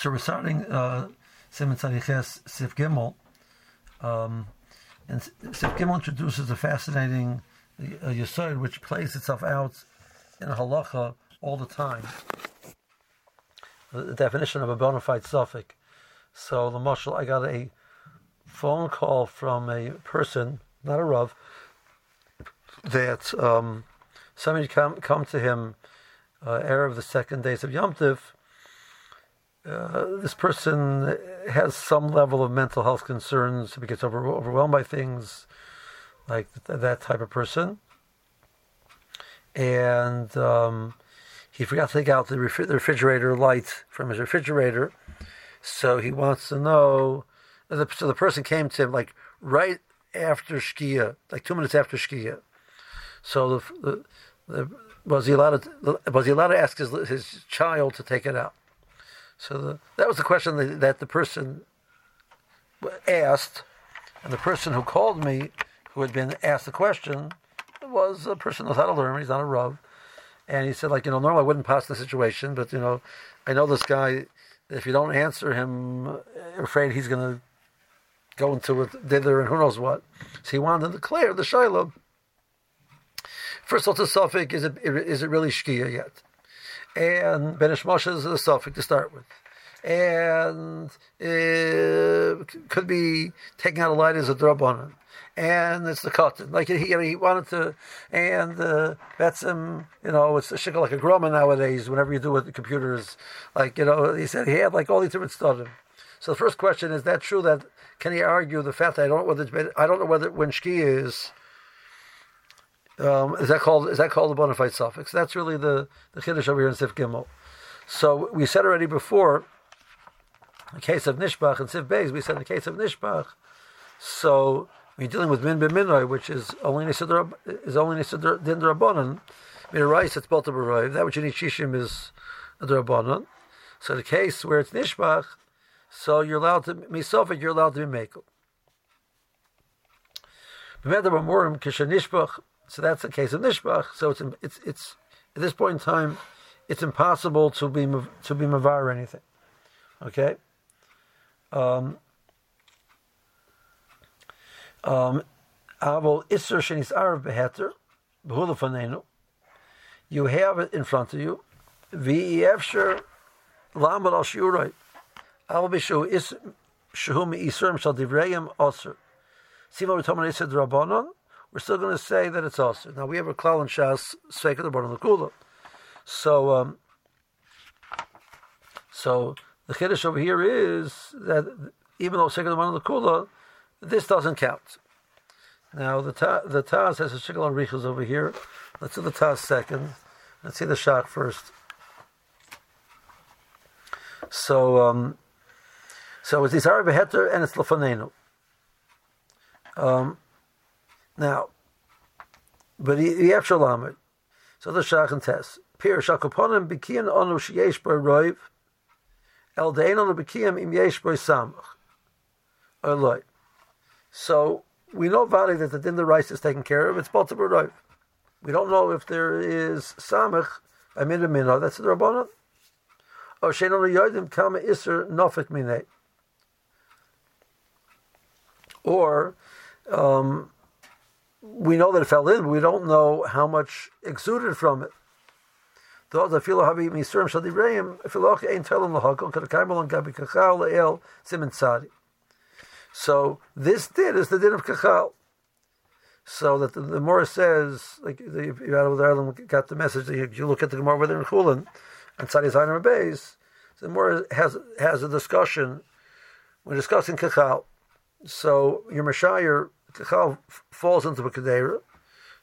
So we're starting uh, Simon Tzadiches Sif Gimel, um, and Sif Gimel introduces a fascinating uh, which plays itself out in halacha all the time. The definition of a bona fide suffix. So the marshal, I got a phone call from a person, not a rav, that um, somebody come come to him uh, of the second days of Yom Tiv. Uh, this person has some level of mental health concerns. He gets over, overwhelmed by things, like th- that type of person. And um, he forgot to take out the, the refrigerator light from his refrigerator. So he wants to know. So the person came to him like right after Shkia, like two minutes after Shkia. So the, the, the, was he allowed to was he allowed to ask his his child to take it out? So the, that was the question that, that the person asked, and the person who called me, who had been asked the question, was a person who knows how to learn. He's not a rav, and he said like you know normally I wouldn't pass the situation, but you know I know this guy. If you don't answer him, I'm afraid he's going to go into it thither and who knows what. So he wanted to declare the shiloh First of all, the suffix is it is it really shkia yet? And Ben Moshe is a suffix to start with, and it could be taking out a light as a drabanan, and it's the cotton. Like he, he wanted to, and uh, that's him. You know, it's a shikha like a groma nowadays. Whenever you do with the computers, like you know, he said he had like all these different stuff. So the first question is that true that can he argue the fact that I don't know whether I don't know whether when shkia is um, is that called is that called a bona fide suffix? That's really the the chiddush over here in Sif Gimel. So we said already before, the case of Nishbach and Sif Beis, we said in the case of Nishbach, so we're dealing with min b'minoi, which is only nisidr is only nisidr din drabanan. Mirais it's built to That which in shishim is a drabanan. So the case where it's Nishbach, so you're allowed to misofik, you're allowed to be mekel. B'medar kishanishbach so that's the case of nishbach. So it's it's it's at this point in time, it's impossible to be to be mavar or anything. Okay. Um, um, Avol Isser Shenis Arav Beheter, Behulafanenu. You have it in front of you. V'efsher Lamad Al Shiurai. Avol Bishu Is Shahum Isrim Shal Divrayim Osir. Sima Ritoman Ised Rabbanon we're still going to say that it's also. Now we have a klal and shas sveika the bottom of the kula. So, um, so the chiddush over here is that even though sveika the bottom of the kula, this doesn't count. Now the ta, the taz has a shikal on riches over here. Let's do the taz second. Let's see the shach first. So, um, so it's Isar Beheter and it's Lafanenu. Um, now, but Yef Shalamed. So the Shachan test. Pir Shakoponim Bikian Onu Sheyesh Bar Roiv. El Dein Onu Bikiyam Im Yesh Bar Samach. Eloi. So we know Valley that the din the rice is taken care of. It's Baltimore Roiv. We don't know if there is Samach. I mean. That's the Rabbanah. Or Shein Onu Yodim Kama Isser Nofik Minei. Or, um, we know that it fell in, but we don't know how much exuded from it. So this din is the din of kachal. So that the, the Gemara says, like the Ireland got the message that you look at the Gemara over there in Chulin and Tzadi Zayin Beis, the Gemara has has a discussion. We're discussing kachal. So your Mashayir kachal falls into the kedera.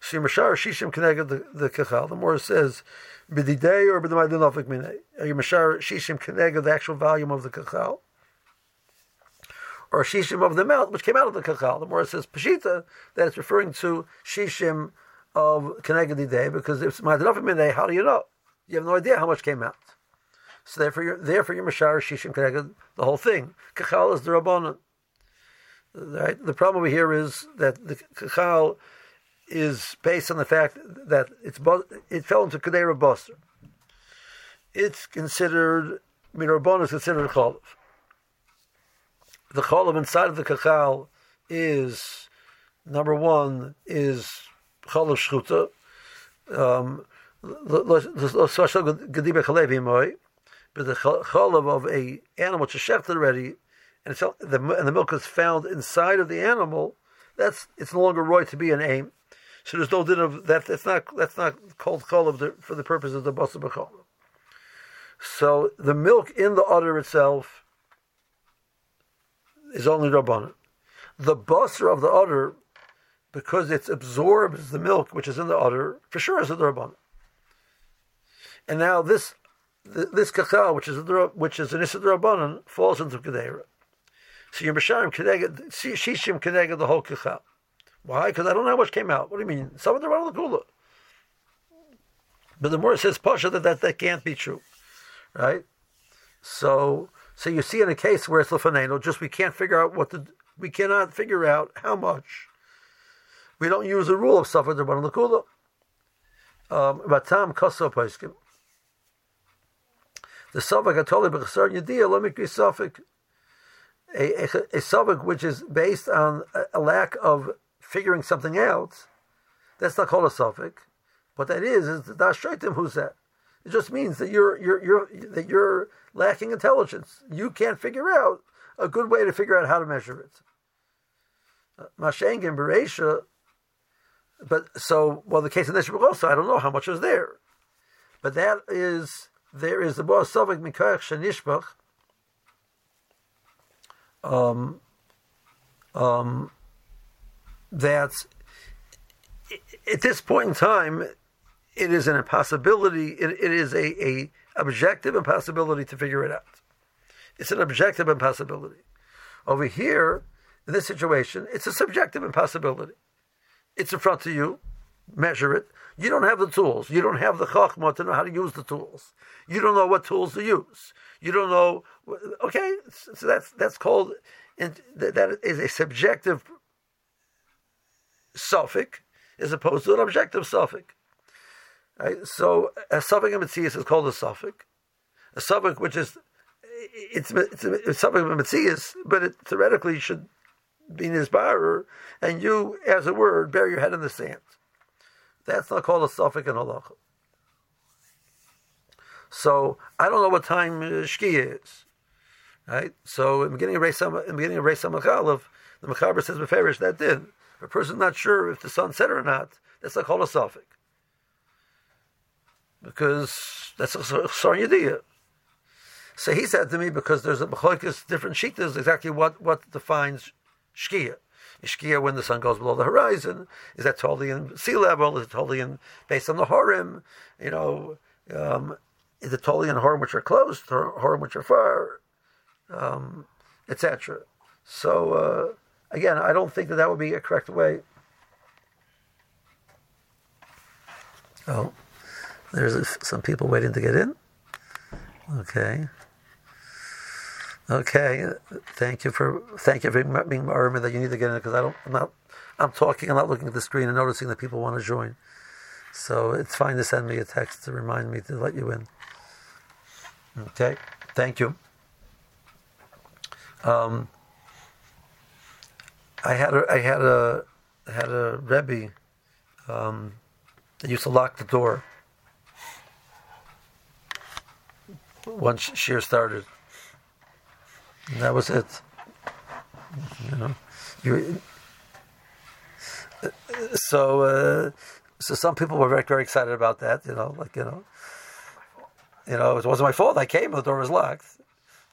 Shimashar shishim keneged the the kachal. The more it says b'didei or b'demaydinofik minei. Mashar shishim keneged the actual volume of the kachal. Or shishim of the mouth, which came out of the kachal. The more it says peshita, that it's referring to shishim of keneged day because if it's maydinofik minei, how do you know? You have no idea how much came out. So therefore, you're, therefore, you're mashar shishim keneged the whole thing. Kachal is the rabbanon. Right? The problem here is that the kachal is based on the fact that it's it fell into kedera basar. It's considered Mirabon is considered cholav. The cholav inside of the kachal is number one is cholav shchuta. Um, but the cholav of a animal which is shechted already, and, the, and the milk is found inside of the animal, that's it's no longer right to be an aim. So there's no din of that. That's not that's not called cholav for the purpose of the basa b'cholav. So the milk in the udder itself is only rabbanon. The buster of the udder, because it absorbs the milk which is in the udder, for sure is a rabbanon. And now this this kachal, which is which is an issa rabbanon, falls into kedera. So you're Misharim Keneged, Shishim the whole Kichal. Why? Because I don't know how much came out. What do you mean? Some of them are the Kula. But the more it says Pasha that, that that can't be true. Right? So so you see in a case where it's Lefaneno, just we can't figure out what the we cannot figure out how much. We don't use the rule of Safar Derban Lakula. Um, Batam Koso Paiskim. The Safak Atoli let me be Safak a, a, a which is based on a, lack of figuring something out, that's not called a suffix. What that is is the dashaitim who's that. It just means that you're you're you're that you're lacking intelligence. You can't figure out a good way to figure out how to measure it. Uh, Masheng and Beresha, but so well the case of Neshbach also I don't know how much is there, but that is there is the boss suffix mikayach shenishbach um, um, that at this point in time, it is an impossibility. It, it is a, a objective impossibility to figure it out. It's an objective impossibility. Over here, in this situation, it's a subjective impossibility. It's in front of you. Measure it. You don't have the tools. You don't have the chachma to know how to use the tools. You don't know what tools to use. You don't know. Okay, so that's that's called that is a subjective suffix as opposed to an objective suffix. Right? So a suffix Matthias is called a suffix. A suffix which is it's it's a, it's suffix in Matthias, but it theoretically should be Nizbarer, and you, as a word, bury your head in the sand. That's not called a suffix in halacha. So I don't know what time uh, is. Right? So in the beginning of Reis in the beginning of Reis the Mechaber says Beferish that did. If a person's not sure if the sun set or not, that's not called a suffix. Because that's a Yediyah. So he said to me, because there's a Bechokis, different sheetas, exactly what, what defines Shkia. Ishkia when the sun goes below the horizon? Is that totally in sea level? Is it totally in based on the Horim? You know, um, is it totally in Horim which are close, Horim which are far, um, etc. So uh, again, I don't think that that would be a correct way. Oh, there's some people waiting to get in. Okay. Okay, thank you for thank you for being army that you need to get in because I don't I'm not I'm talking I'm not looking at the screen and noticing that people want to join, so it's fine to send me a text to remind me to let you in. Okay, thank you. Um, I had a I had a I had a rebbe um, that used to lock the door once shear started and that was it. You know, you, so uh, so some people were very very excited about that. You know, like you know, you know, it wasn't my fault. I came, the door was locked,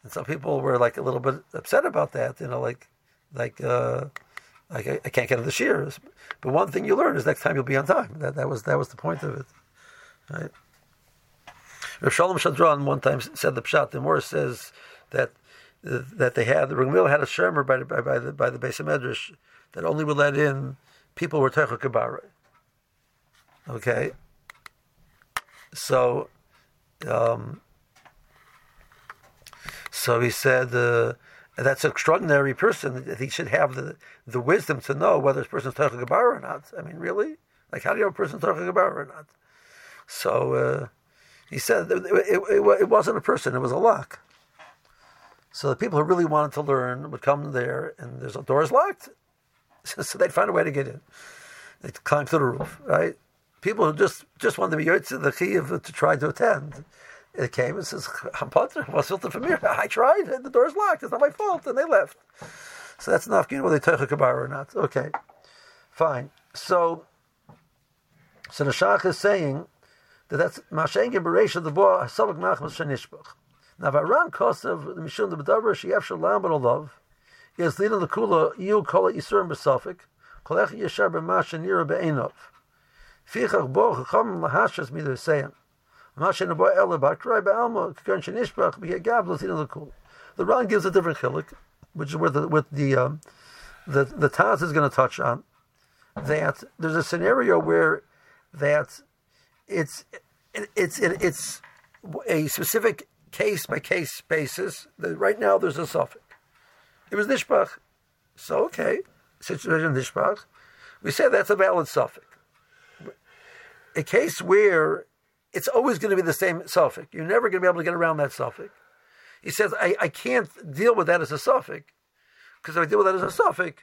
and some people were like a little bit upset about that. You know, like like uh, like I, I can't get into the shears. But one thing you learn is next time you'll be on time. That that was that was the point of it, right? Rav Shalom Schwadron one time said the pshat. The Morris says that that they had. The Ragmil had a shemer by the by, by the by the of Medrash that only would let in people who were Teichel Kabara. Okay. So, um, so he said uh, that's an extraordinary person that he should have the, the wisdom to know whether this person's Teichel Kabara or not. I mean, really? Like, how do you know a person's Teichel Kabara or not? So uh, he said it, it, it wasn't a person; it was a lock. So the people who really wanted to learn would come there, and there's a door is locked, so they'd find a way to get in. They'd climb through the roof, right? People who just just wanted to be yotze the chiyuv to try to attend. It came and says, "I'm potter. I tried, and the door's locked. It's not my fault." And they left. So that's enough. You know whether they take a kabara or not. Okay, fine. So, so the is saying that that's mashengi bereisha the bo hasavak machmas shenishbach. Now, Varan Kosev, the Mishun, the Bedaber, Sheyev Shalom, but love, is leading the Kula, you call it Yisurim Besafik, Kolech Yeshar B'Masha Nira Be'enov. Fichach Bo, Chacham Lahashas Midir Seyam. Masha Nebo Ele Bakrai Be'alma, Kikon Shenishbach, B'Yagav, leading the Kula. The Ran gives a different chilik, which is where the, with the, um, the, the Taz is going to touch on, that there's a scenario where that it's, it's, it's, it's a specific case by case basis. Right now, there's a suffix. It was nishbach, so okay, situation nishbach. We say that's a valid suffix. A case where it's always going to be the same suffix. You're never going to be able to get around that suffix. He says, I, I can't deal with that as a suffix, because if I deal with that as a suffix,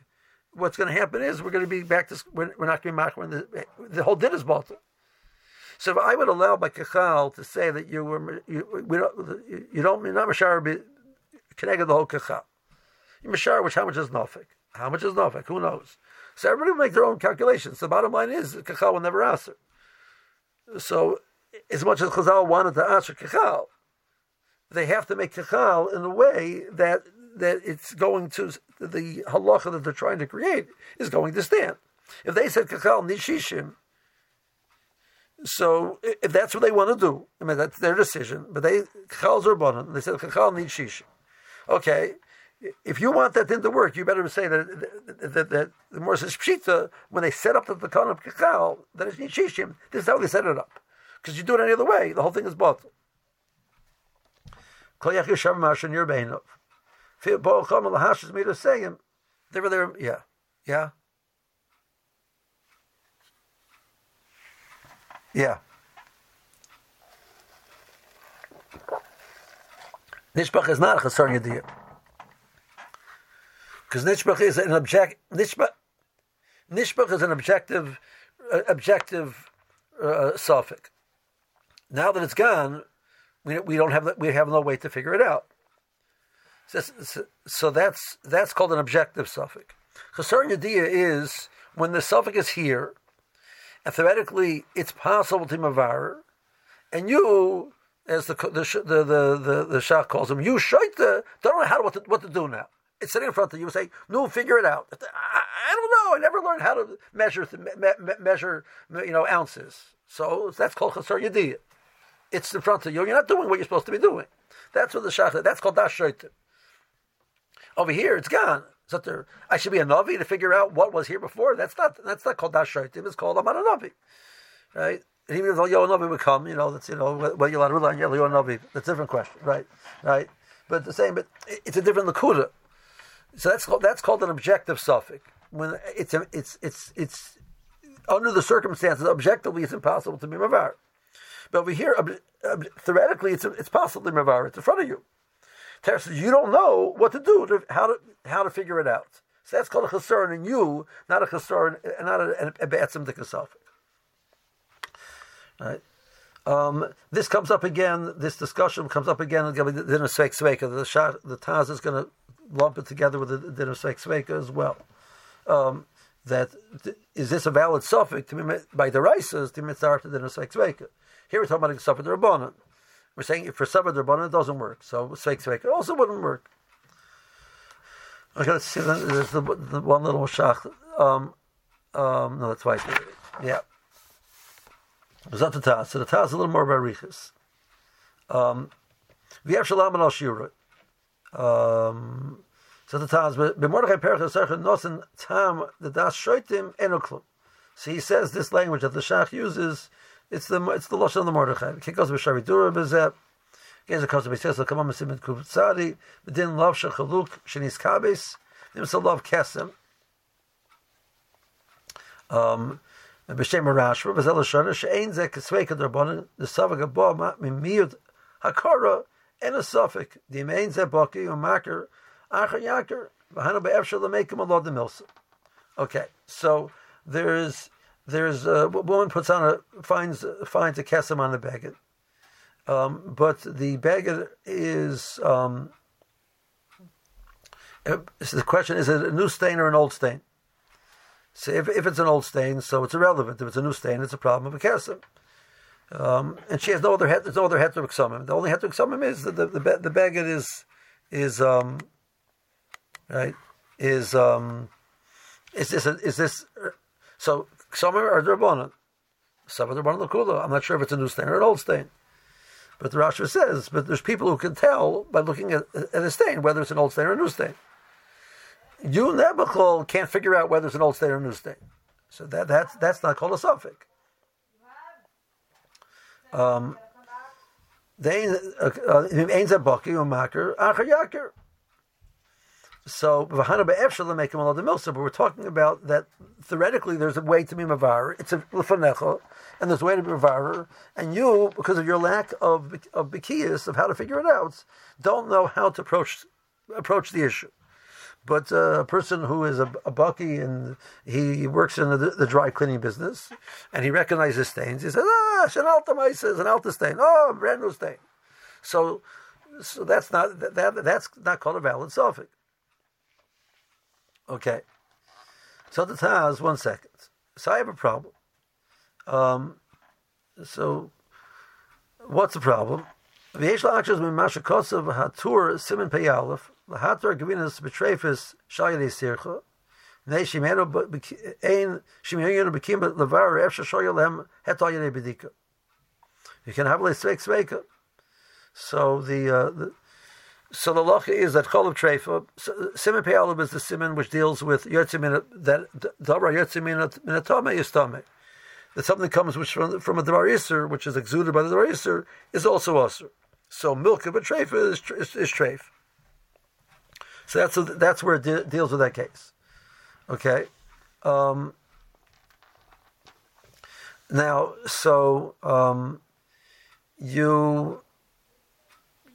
what's going to happen is we're going to be back to, we're, we're not going to be when the, the whole din is balta. So if I would allow my kachal to say that you were you, we don't you don't you're not mashar connected the whole kachal. You mashar which how much is nafik? How much is nafik? Who knows? So everybody will make their own calculations. The bottom line is kachal will never answer. So as much as Chazal wanted to answer kachal, they have to make kachal in a way that that it's going to the halacha that they're trying to create is going to stand. If they said kachal nishishim so if that's what they want to do, I mean that's their decision. But they chal zerbanan. They said chal needs shish. Okay, if you want that thing to work, you better say that that, that, that the more says pshita when they set up the takana of kachal that needs shishim. This is how they set it up. Because you do it any other way, the whole thing is bottle. Kol yach yishav mashan your beinov. Bo chom lahashis midah sayim. They were there. Yeah, yeah. Yeah. Nishbach is not a chasar. Because Nishbach is an object. Nishbach, Nishbach is an objective, uh, objective uh, suffix. Now that it's gone, we, we don't have we have no way to figure it out. So, so that's that's called an objective suffix. Chasar yediyah is when the suffix is here and theoretically it's possible to mavar, and you, as the the the the, the, the Shach calls him, you shaita don't know how to, what to what to do now. It's sitting in front of you. Say, no, figure it out. I, I don't know. I never learned how to measure me, measure you know ounces. So that's called chasar yediyah. It's in front of you. You're not doing what you're supposed to be doing. That's what the shach. That's called dash Over here, it's gone. So there, I should be a navi to figure out what was here before. That's not that's not called dashartim. It's called amana navi, right? And even if navi would come, you know, that's you know, well, you're on navi. That's a different question, right? Right? But the same, but it's a different lakuda. So that's called that's called an objective suffix. When it's a, it's it's it's under the circumstances, objectively, it's impossible to be mavar. But over here, theoretically, it's it's possible to be mavar. It's in front of you. Says you don't know what to do, to, how to how to figure it out. So that's called a chesaron in you, not a chesaron, not a, a, a be'etzim to Right. Um, this comes up again. This discussion comes up again in the dinner sveik sveika. The shot, the Taz is going to lump it together with the dinner sveik sveika as well. Um, that is this a valid suffix to be by the raisas to mitzvah to dinner sveik sveika? Here we're talking about a suffix the rabbanon. We're saying if for Sabbath Rabbanan it doesn't work. So Sveik Sveik it also wouldn't work. Okay, let's see. There's the, the one little shach. Um, um, no, that's why. Yeah. It's not the Taz. So the Taz is a little more barichas. Um, we have Shalom and Al Shira. Um, so the Taz, B'mordechai Perach Yisrael Nosen Tam the Das Shoitim Enoklum. So he says this language that the Shach uses it's the it's the lashon of the Mordechai. It goes with Shavidura bezeh. Again, it comes to Beises Kamam Simit Kutzadi. B'din love shechaluk shenis kabes. Nimsa love kesem. Um, b'shem Rashba b'zel Shana she'ein zeh kesveika derbonin the savag abo mimiyud hakara and a suffix. The main marker, acher yaker, v'hanu be'efshel lemekim alod the. Okay, so there's there's a woman puts on a finds finds a kesem on the baggage, um, but the baggage is um, so the question is it a new stain or an old stain? So if, if it's an old stain, so it's irrelevant. If it's a new stain, it's a problem of a kesem. Um, and she has no other head. There's no other examine. The only examine is that the the, the, baggage is is um, right is um, is this a, is this so some are derbanan, some are derbanan lakula. I'm not sure if it's a new stain or an old stain, but the Rashi says, but there's people who can tell by looking at, at a stain whether it's an old stain or a new stain. You Nebuchol can't figure out whether it's an old stain or a new stain, so that that's that's not called a suffix. Um, they uh, uh, ain't a baki or yaker. So make him. But we're talking about that theoretically there's a way to be mavar. It's a lefanecha, and there's a way to be mavar. And you, because of your lack of of bikiyas of how to figure it out, don't know how to approach approach the issue. But uh, a person who is a, a bucky and he works in the, the, dry cleaning business and he recognizes stains, he says, "Ah, says an alta stain. Oh, brand new stain." So, so that's not that that's not called a valid suffix. Okay. So the Taz, one second. So I have a problem. Um, so what's the problem? V'yesh la'akshas min masha kosav hatur simen pei aleph lahatur gavinas betrefis shayadei sircha nei shimenu ein shimenu bekim levar efsha shoyel lehem hetal yadei bedika. You can have a sveik sveika. So the, uh, the so the lacha is that chol of treifa, simen pe'alav is the simen which deals with yotzimin that dabra yotzimin minatame yistame. That something comes which from from a iser, which is exuded by the iser, is also aser. So milk of a treifa is, is, is treif. So that's that's where it de- deals with that case. Okay. Um, now, so um, you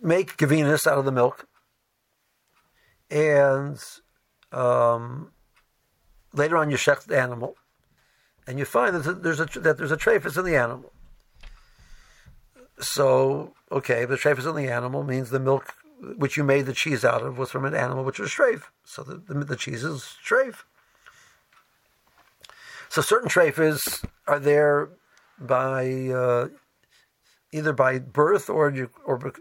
make gavinus out of the milk, and um, later on you shecht the animal, and you find that there's a that there's a trephis in the animal. So okay, the trephis in the animal means the milk which you made the cheese out of was from an animal which was treif. So the, the, the cheese is treif. So certain treifas are there by uh, either by birth or you or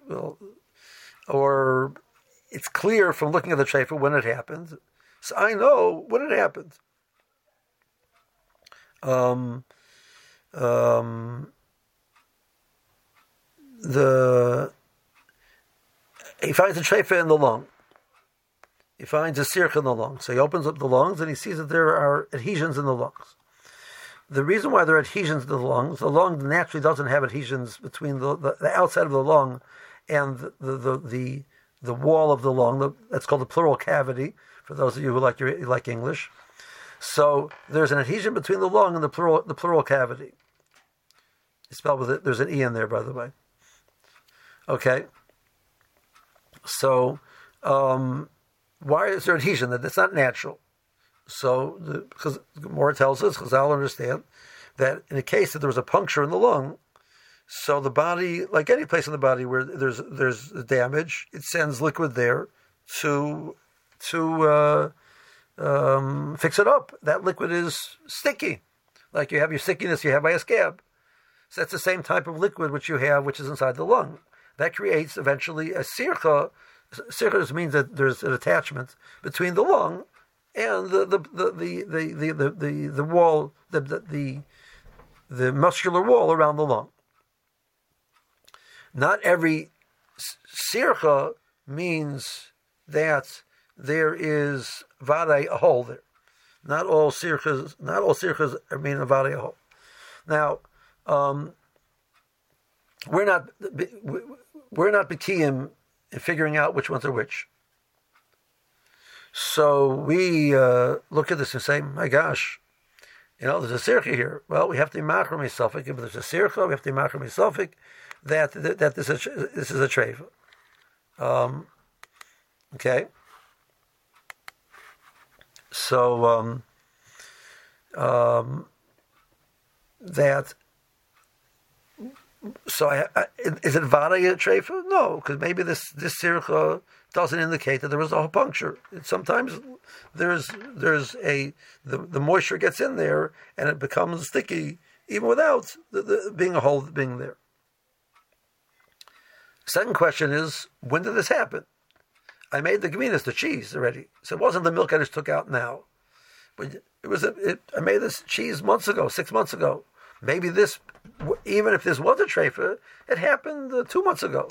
or it's clear from looking at the trefa when it happened. So I know when it happened. Um, um, the he finds a trefa in the lung. He finds a sirch in the lung. So he opens up the lungs and he sees that there are adhesions in the lungs the reason why there are adhesions to the lungs, the lung naturally doesn't have adhesions between the, the, the outside of the lung and the the, the, the wall of the lung. The, that's called the pleural cavity. For those of you who like your, like English, so there's an adhesion between the lung and the pleural the pleural cavity. It's spelled with it. There's an e in there, by the way. Okay. So, um, why is there adhesion? That that's not natural. So, because more tells us, I'll understand that in the case that there was a puncture in the lung, so the body, like any place in the body where there's there's damage, it sends liquid there to to uh, um, fix it up. That liquid is sticky, like you have your stickiness you have by a scab. So that's the same type of liquid which you have, which is inside the lung. That creates eventually a sircha. Sircha means that there's an attachment between the lung and the the the the the the, the, the wall the, the the muscular wall around the lung. Not every sircha means that there is vade a hole there. Not all sirchas, not all sirchas mean a vade a hole. Now, um, we're not we're not in figuring out which ones are which. So we uh, look at this and say, my gosh, you know, there's a sircha here. Well, we have to machram a If there's a sircha, we have to machram a that, that, that this, is, this is a treifa. Um, okay. So um, um, that so I, I, is it vada treifa? No, because maybe this this sircha doesn't indicate that there was a puncture. sometimes there's there's a the, the moisture gets in there and it becomes sticky even without the, the, being a hole being there. Second question is when did this happen? I made the gaminas, the cheese already, so it wasn't the milk I just took out now, but it was a, it, I made this cheese months ago, six months ago. Maybe this, even if this was a treifa, it happened uh, two months ago.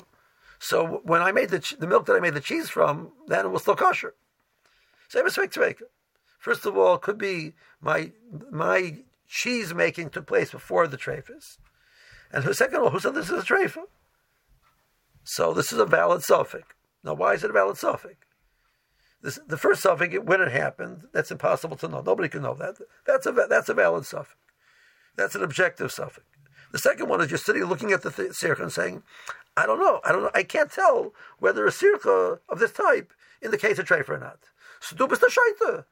So when I made the, the milk that I made the cheese from, then it was still kosher. Same as First of all, it could be my my cheese making took place before the treifas. And who, second of all, who said this is a treifa? So this is a valid suffix. Now, why is it a valid suffix? This, the first suffix, when it happened, that's impossible to know. Nobody can know that. That's a that's a valid suffix. That's an objective suffix. The second one is you're sitting looking at the th- and saying, I don't know, I don't know, I can't tell whether a sircha of this type indicates a treif or not. Stupid the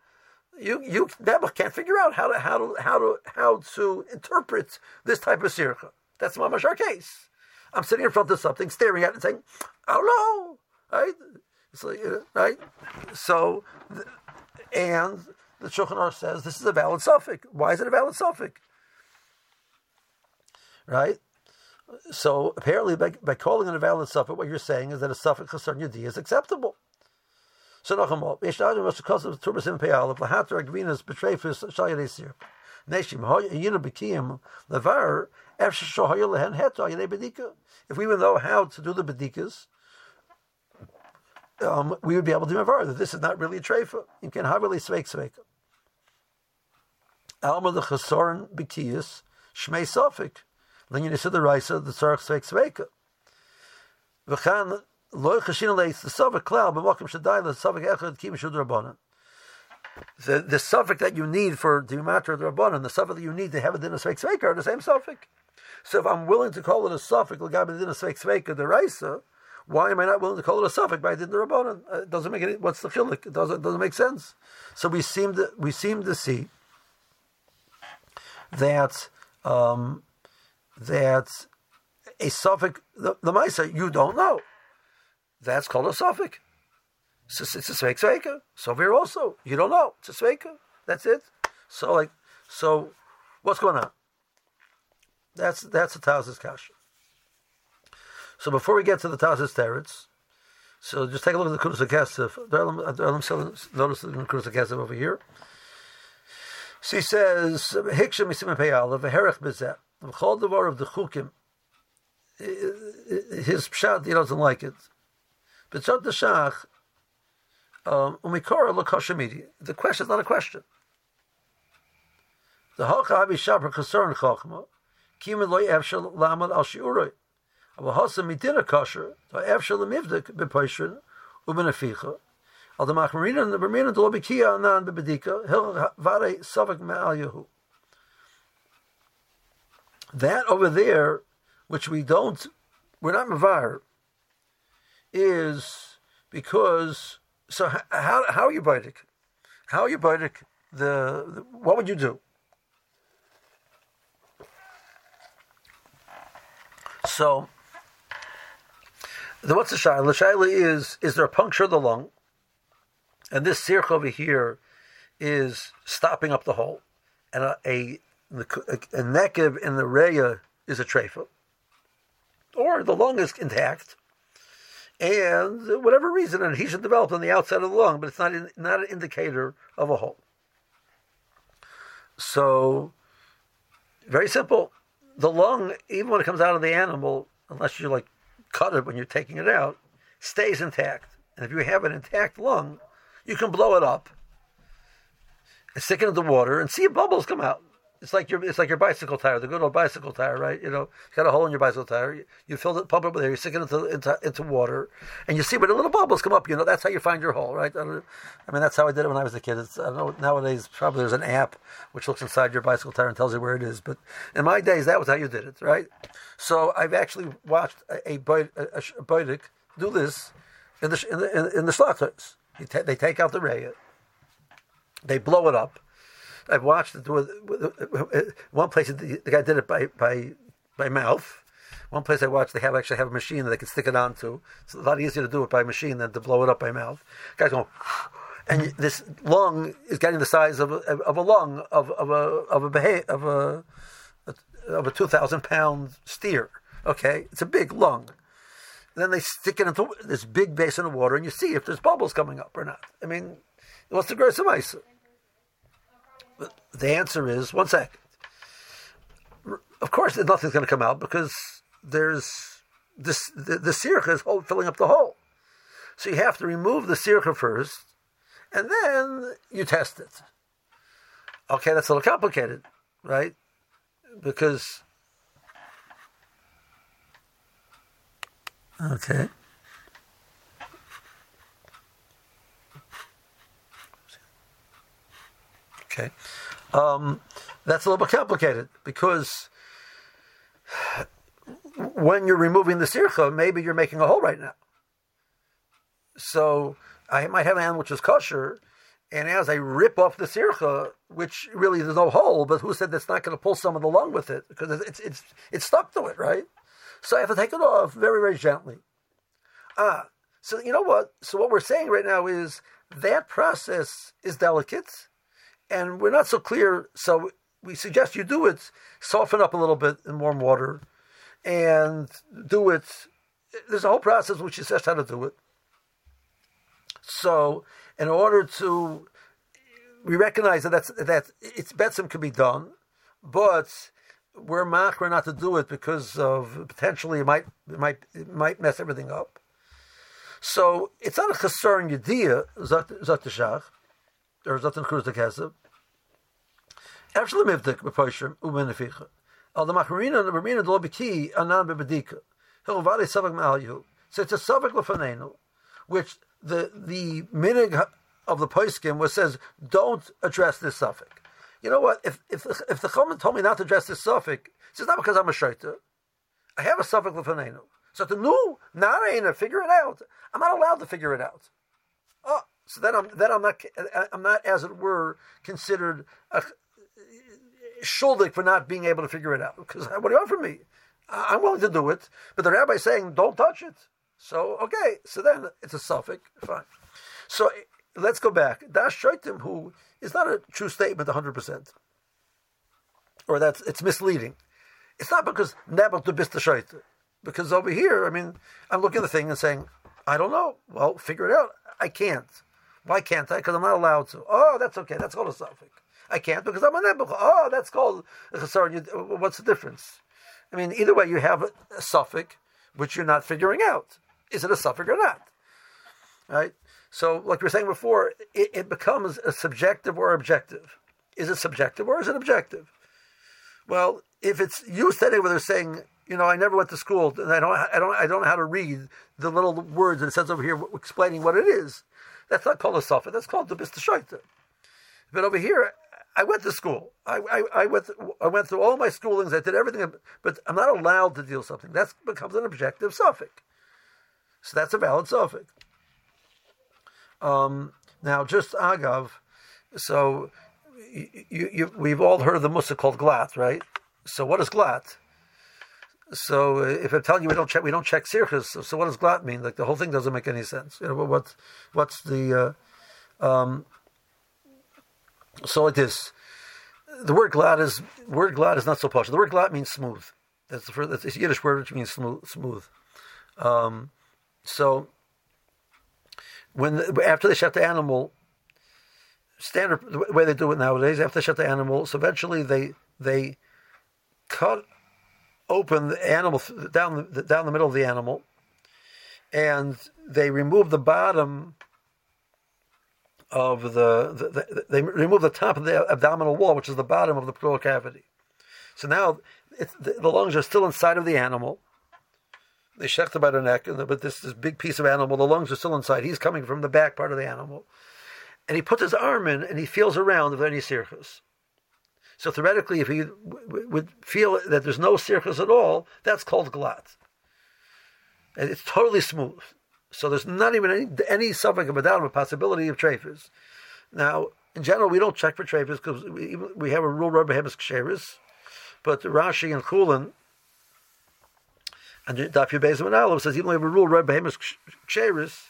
You you never can't figure out how to how to how to how to interpret this type of sircha. That's mamash our case. I'm sitting in front of something, staring at it, and saying, "I don't know." Right? So, right? So, and the Shulchan says this is a valid suffix. Why is it a valid suffix? Right? So apparently, by, by calling it a valid suffix, what you're saying is that a suffix chasar yadi is acceptable. So nachamol, yeshnadim was because of turbasim peyal of lahater agrinas betrayfus shayadesir. Neshim hoyina bekiyim levar efshe shohoy lehen heto yadei bedika. If we would know how to do the bedikas, um, we would be able to mavar that this is not really a treifa. You can have really sveik sveika. Alma the shmei. Raisa, the Tzarech Sveik Sveika. V'chan lo chashin leis the Savik Klal b'mokim shadai the Savik Echad Kim Shud Rabbanan. The the suffix that you need for the matter of the Rabbanan, the suffix that you need to have a din of Sveik are the same suffix. So if I'm willing to call it a suffix, like the din of Sveik Sveika, the Raisa, why am I not willing to call it a suffix by din the Rabbanan? Uh, it doesn't make any. What's the chilik? It doesn't doesn't make sense. So we seem to we seem to see that. Um, that a suffix, the, the Maisa, you don't know. That's called a suffix. It's, it's a Sveik Sveika. So here also, you don't know. It's a Sveika. That's it. So, like, so what's going on? That's that's the Taz's Kasha. So before we get to the Taz's Teretz, so just take a look at the Kudas Kesef. Notice the Kudas Kesef over here. So he says, Hiksha Misim Peyalav, Herech Bezet. The whole devar of the chukim, his pshat, he doesn't like it. But the shach, um, umikora lokashamidi. The question is not a question. The halcha avi shabra chasar chachma, kimin loy efshel lamad al shiuroi. Aber hasa midina kasher, to efshel lemivdik bepoishrin, ubenaficha. Al the machmarina and the bermina de lobikia anan bebedika, hil vare savak me'al yehu. That over there, which we don't, we're not mavar, is because. So how how are you baitik? How are you baitik? The, the what would you do? So, the, what's the shaila? The shaila is: is there a puncture of the lung? And this sirch over here is stopping up the hole, and a, a the, a, nekev in the reya is a treifa, or the lung is intact, and whatever reason, an adhesion developed on the outside of the lung, but it's not in, not an indicator of a hole. So, very simple. The lung, even when it comes out of the animal, unless you like cut it when you're taking it out, stays intact. And if you have an intact lung, you can blow it up, and stick it in the water, and see if bubbles come out. It's like your it's like your bicycle tire, the good old bicycle tire, right? You know, it's got a hole in your bicycle tire. You, you fill it, pump it with air, you stick it into, into into water, and you see where the little bubbles come up. You know, that's how you find your hole, right? I, I mean, that's how I did it when I was a kid. It's, I don't know nowadays. Probably there's an app which looks inside your bicycle tire and tells you where it is. But in my days, that was how you did it, right? So I've actually watched a a, a, a do this in the in the, in, in the slaughters. They take out the reya, they blow it up. I've watched it with, with one place. The, the guy did it by by by mouth. One place I watched, they have actually have a machine that they can stick it onto. It's a lot easier to do it by machine than to blow it up by mouth. Guys going, and this lung is getting the size of a, of a lung of, of a of a of a of a two thousand pound steer. Okay, it's a big lung. Then they stick it into this big basin of water, and you see if there's bubbles coming up or not. I mean, what's the gross of ice? The answer is one second. Of course, nothing's going to come out because there's this the, the is filling up the hole. So you have to remove the sircha first, and then you test it. Okay, that's a little complicated, right? Because okay. Okay. Um, that's a little bit complicated because when you're removing the sircha, maybe you're making a hole right now. So I might have an animal which is kosher, and as I rip off the sircha, which really there's no hole, but who said that's not going to pull some of the lung with it because it's it's it's stuck to it, right? So I have to take it off very very gently. Ah, so you know what? So what we're saying right now is that process is delicate, and we're not so clear. So we suggest you do it, soften up a little bit in warm water, and do it. There's a whole process which he says how to do it. So, in order to, we recognize that that's that it's betzim can be done, but we're machra not to do it because of potentially it might it might it might mess everything up. So it's not a chasar in yediyah zot shach or the kesef. Actually, mivdik b'poishrim u'meneficha. Al the macharina the bermina lo b'ki anan b'bedika. He'll vali savak ma'al So it's a savak lefanenu, which the the minig of the poiskim was says don't address this suffix. You know what? If if if the Chachamim told me not to address this suffix, it's not because I'm a shaita. I have a suffix lefanenu. So to new narayna figure it out. I'm not allowed to figure it out. Oh, so then I'm then I'm not I'm not as it were considered a, shuldik for not being able to figure it out. Because what do you want from me? I'm willing to do it, but the rabbi is saying don't touch it. So okay, so then it's a suffix. Fine. So eh, let's go back. Das Shoitim, who is not a true statement 100%, or that's it's misleading. It's not because Nabal to Bista. Because over here, I mean, I'm looking at the thing and saying, I don't know. Well, figure it out. I can't. Why can't I? Because I'm not allowed to. Oh, that's okay. That's called a suffix. I can't because I'm a nebuch. Oh, that's called a chasar. What's the difference? I mean, either way, you have a, suffix which you're not figuring out. Is it a suffix or not? Right. So, like we were saying before, it, it becomes a subjective or objective. Is it subjective or is it objective? Well, if it's you standing where they're saying, you know, I never went to school and I don't, I don't, I don't know how to read the little words that it says over here explaining what it is. That's not called a suffix. That's called the bista But over here, I went to school. I, I, I, went I went through all my schoolings. I did everything, but I'm not allowed to deal something. That becomes an objective suffix. So that's a valid suffix. Um, now, just agav. So you, you, we've all heard of the musa called glat, right? So what is glat? So if I'm telling you we don't check, we don't check sirchas. So, so, what does glat mean? Like the whole thing doesn't make any sense. You know what? What's the uh, um, so it is. The word glat is word glat is not so posh. The word glat means smooth. That's the first, that's a Yiddish word which means smooth. smooth. Um, so when the, after they shut the animal, standard the way they do it nowadays, after they shut the animal, so eventually they they cut open the animal down the, down the middle of the animal, and they remove the bottom of the, the, the, they remove the top of the abdominal wall, which is the bottom of the pleural cavity. So now the, the, lungs are still inside of the animal. They shecht about the neck, but this this big piece of animal, the lungs are still inside. He's coming from the back part of the animal, and he puts his arm in and he feels around if there any sirchas. So theoretically, if he w- would feel that there's no sirchas at all, that's called glat. And it's totally smooth. So there's not even any, any of a doubt of a possibility of trefus. Now, in general, we don't check for trefus because we, we have a rule Rabbi Hemis Ksheris, but Rashi and Chulin and Daf Yubezim and Aleph says even we have a rule Rabbi Hemis Ksheris,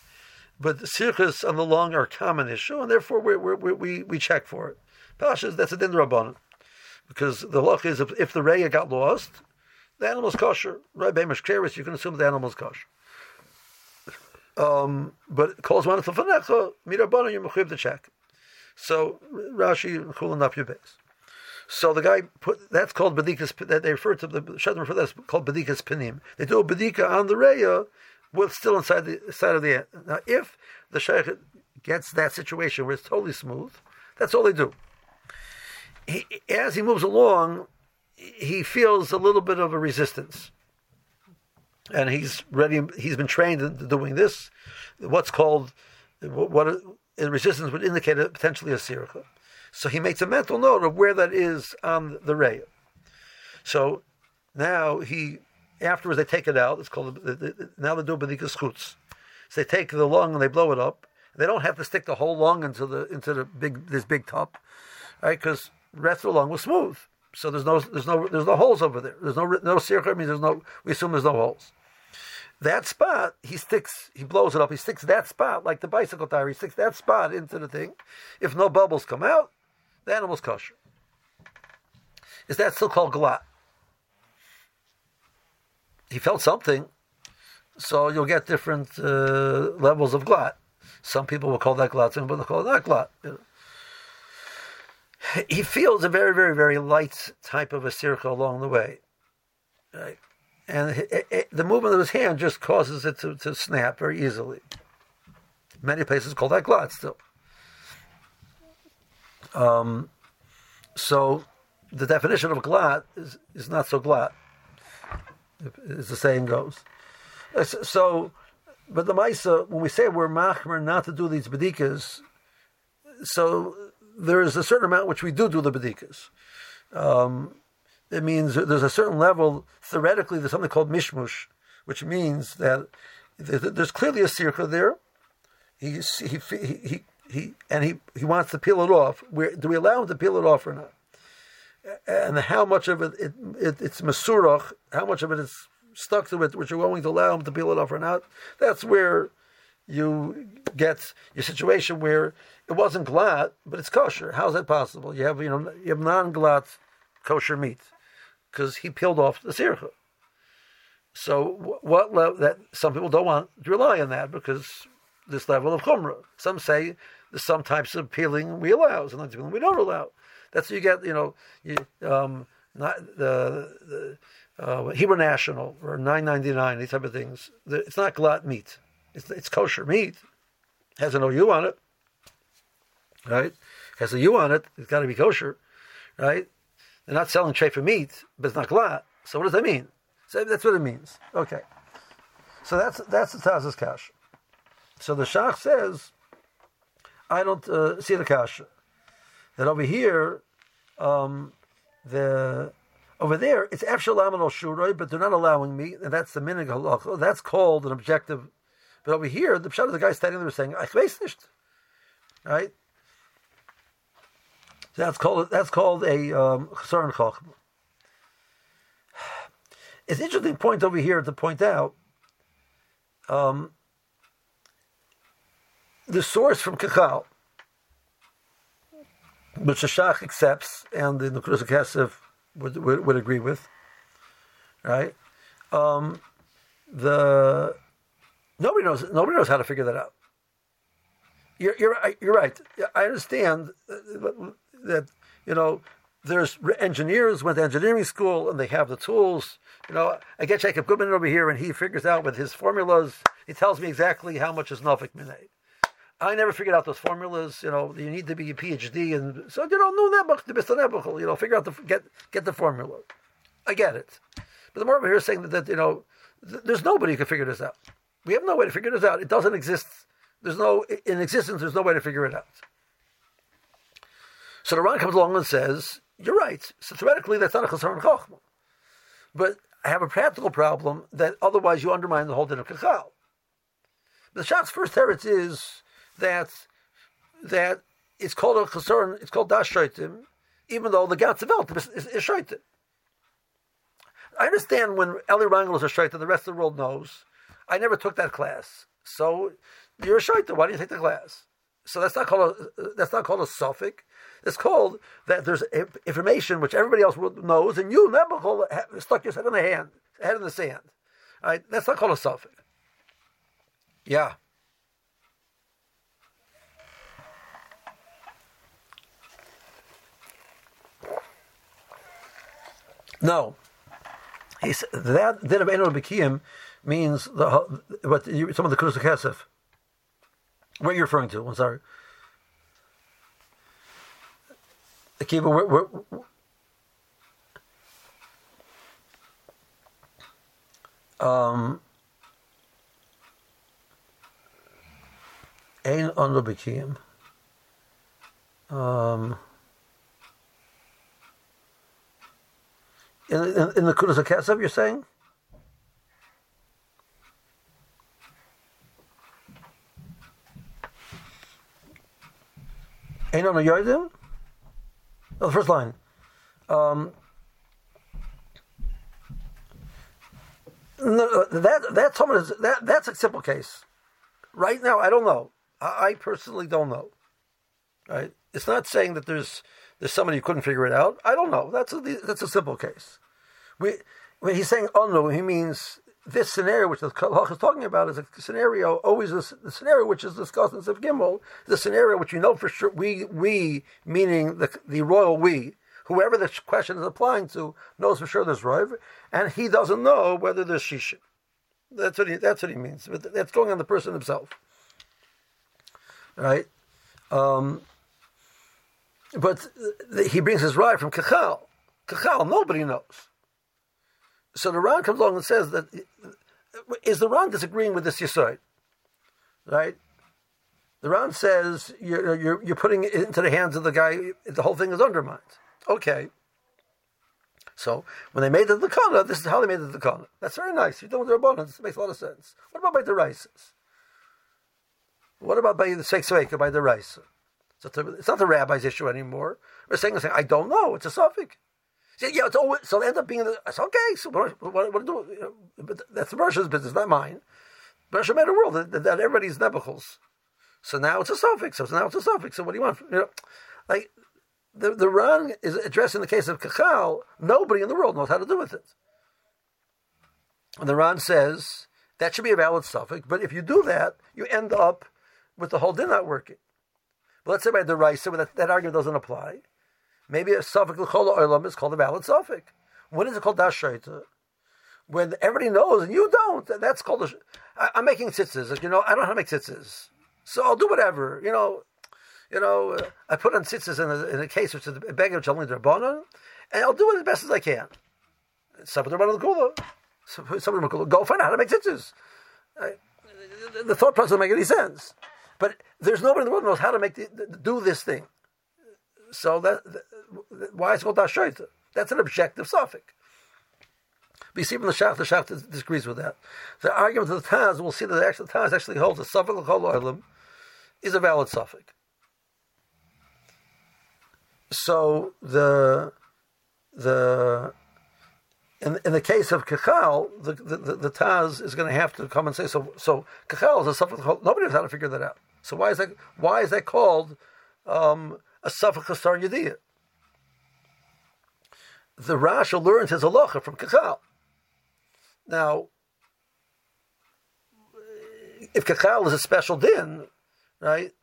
but the on the long are common issue, and therefore we we we, we check for it. Pashas, that's a din rabbanon, because the loch is if, if the reya got lost, the animal's kosher. Right, Keres, you can assume the animal's kosher. Um, but calls one for fanecha, mirabbanon, you're to check. So Rashi chulin up your base. So the guy put that's called bedikas. That they refer to the shadman for that's called bedikas pinim. They do a bedika on the reya with still inside the side of the end. Now, if the sheikh gets that situation where it's totally smooth, that's all they do. He, as he moves along, he feels a little bit of a resistance, and he's ready. He's been trained in doing this. What's called what resistance would indicate a, potentially a sircha. So he makes a mental note of where that is on the ray. So now he afterwards they take it out. It's called now they do bedikas chutz. So they take the lung and they blow it up. They don't have to stick the whole lung into the into the big this big top, right? Because rest of the lung was smooth. So there's no there's no there's no holes over there. There's no no circle. I mean, there's no. We assume there's no holes. That spot, he sticks, he blows it up. He sticks that spot like the bicycle tire. He sticks that spot into the thing. If no bubbles come out, the animal's kosher. Is that still called glat? He felt something, so you'll get different uh, levels of glat. Some people will call that glat, some people will call it not glat. You know he feels a very, very, very light type of a sircha along the way. Right? And it, it, the movement of his hand just causes it to, to snap very easily. Many places call that glat still. Um, so the definition of glat is, is not so glat, as the saying goes. So, but the Maisa, when we say we're machmer not to do these bedikas, so there is a certain amount which we do do the bedikas. Um, it means there's a certain level, theoretically, there's something called mishmush, which means that there's clearly a sircha there. He, he, he, he, and he, he wants to peel it off. Where, do we allow him to peel it off or not? And how much of it, it, it it's masurach, how much of it is stuck to it, which you're willing to allow him to peel it off or not, that's where you get your situation where it wasn't glat, but it's kosher. How is that possible? You have you know you have non-glat kosher meat because he peeled off the sircha. So what le- that some people don't want to rely on that because this level of chumrah. Some say there's some types of peeling we allow, some types of peeling we don't allow. That's what you get. You know, you, um, not the, the uh, Hebrew National or 9.99, these type of things. It's not glat meat. It's, it's kosher meat. It has an OU on it right? Has a U on it. It's got to be kosher, right? They're not selling trefa meat, but it's not glat. So what does that mean? So that's what it means. Okay. So that's that's the Taz's kash. So the Shach says, I don't uh, see the kash. That over here, um, the over there, it's Efshalam and Shuroi, but they're not allowing me, and that's the minig halacha. That's called an objective. But over here, the pshat of the guy standing there saying, "I weiß nicht," right? That's called that's called a um, chachma. It's an interesting point over here to point out. Um, the source from Kachal, which the Shach accepts and the Nukruz Kesef would, would, would agree with, right? Um, the nobody knows nobody knows how to figure that out. You're, you're, you're right. I understand that you know there's engineers went to engineering school and they have the tools. You know, I get Jacob Goodman over here and he figures out with his formulas. He tells me exactly how much is Novik Minay. I never figured out those formulas. You know, you need to be a PhD, and so you know, no nebuch to nebuch. You know, figure out the get get the formula. I get it, but the more over here saying that, that you know, th- there's nobody who can figure this out. We have no way to figure this out. It doesn't exist. There's no in existence. There's no way to figure it out. So the Ran comes along and says, "You're right. So theoretically, that's not a chasar chachma, but I have a practical problem that otherwise you undermine the whole din of kachal. The Shach's first teretz is that that it's called a chasron, it's called das shaitim, even though the gatz developed is, is, is. I understand when Eli Rangel is a shaitim, the rest of the world knows. I never took that class, so you're a shaitim. Why do you take the class? So that's not called a that's not called a safek. It's called that there's information which everybody else knows, and you never stuck your head in the hand, head in the sand. All right, that's not called a safek. Yeah. No. He said, that din of Enol Bekiyim means the what some of the Kudus Kesef. What are referring to? I'm sorry. Akiva, where, where, um, Ein Ono Bekiyim. Um, in, in, in the Kudas you're saying? Ein on Yodim? Oh, the first line. Um, no, that that's that that's a simple case. Right now, I don't know. I, I personally don't know. Right? It's not saying that there's there's somebody who couldn't figure it out. I don't know. That's a that's a simple case. We when he's saying oh no, he means this scenario, which the Kalach is talking about, is a scenario always the scenario which is discussed in Sif Gimel, the scenario which you know for sure. We we meaning the the royal we, whoever the question is applying to knows for sure there's Rav, and he doesn't know whether there's Shisha. That's what he that's what he means. But that's going on the person himself, right? Um, but he brings his ride from Kachal. Kachal, nobody knows. So the Ran comes along and says that is the Ran disagreeing with this Yisoid? Right? The Ran says you're, you're, you're putting it into the hands of the guy, the whole thing is undermined. Okay. So when they made the Dakana, this is how they made the Dakana. That's very nice. You're doing the abundance. It makes a lot of sense. What about by the rices? What about by the Seksveka, by the rice? So it's not the rabbi's issue anymore. We're saying, I don't know. It's a safek. Yeah, it's always, so they end up being the, it's okay. So what, what, what do? But that's Russia's business, not mine. Russia made a world that, that everybody's nebuchals. So now it's a safek. So now it's a safek. So what do you want? You know, like the the Ran is addressing the case of Kachal. Nobody in the world knows how to do with it. And the Ran says that should be a valid safek. But if you do that, you end up with the whole din not working. But let's say by the Raisa, that, that argument doesn't apply. Maybe a safek l'chol olam is called a valid safek. When is it called das When everybody knows and you don't, that's called I'm making tzitzis. You know, I don't know how to make tzitzis, so I'll do whatever. You know, you know, uh, I put on tzitzis in a, in a case which is a bag of drabanan, and I'll do it as best as I can. Some of them are. Some of them Go find out how to make tzitzis. I, the thought process doesn't make any sense. But there's nobody in the world knows how to make the, do this thing. So that why is it called Dashoita? That's an objective safek. You see from the Shach, the Shach disagrees with that. The argument of the Taz, we'll see that the actual Taz actually holds a safek of is a valid safek. So the the in, in the case of Kachal, the, the, the, the Taz is going to have to come and say so. So Kachal is a safek. Nobody knows how to figure that out. So why is that? Why is that called um, a safek of Yediyah? The Rasha learns his halacha from Kachal. Now, if Kachal is a special din, right,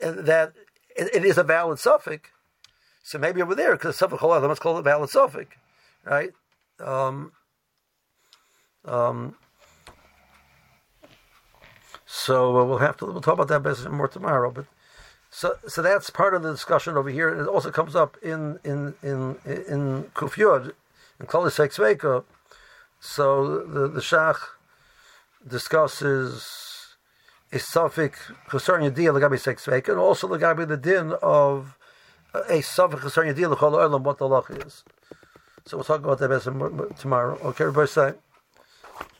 and that it, it is a valid safek, so maybe over there, because safek halacha, let's call it a valid safek, right? Um, um, so uh, we'll have to we'll talk about that more tomorrow, but. So, so that's part of the discussion over here. It also comes up in in in in Kufyod, in Klolis Veka. So the the Shach discusses a safek concerning the Lagabi Sex and also Lagabi the din of a safek concerning the Lachol Olam, what the Lach is. So we'll talk about that tomorrow. Okay, everybody say.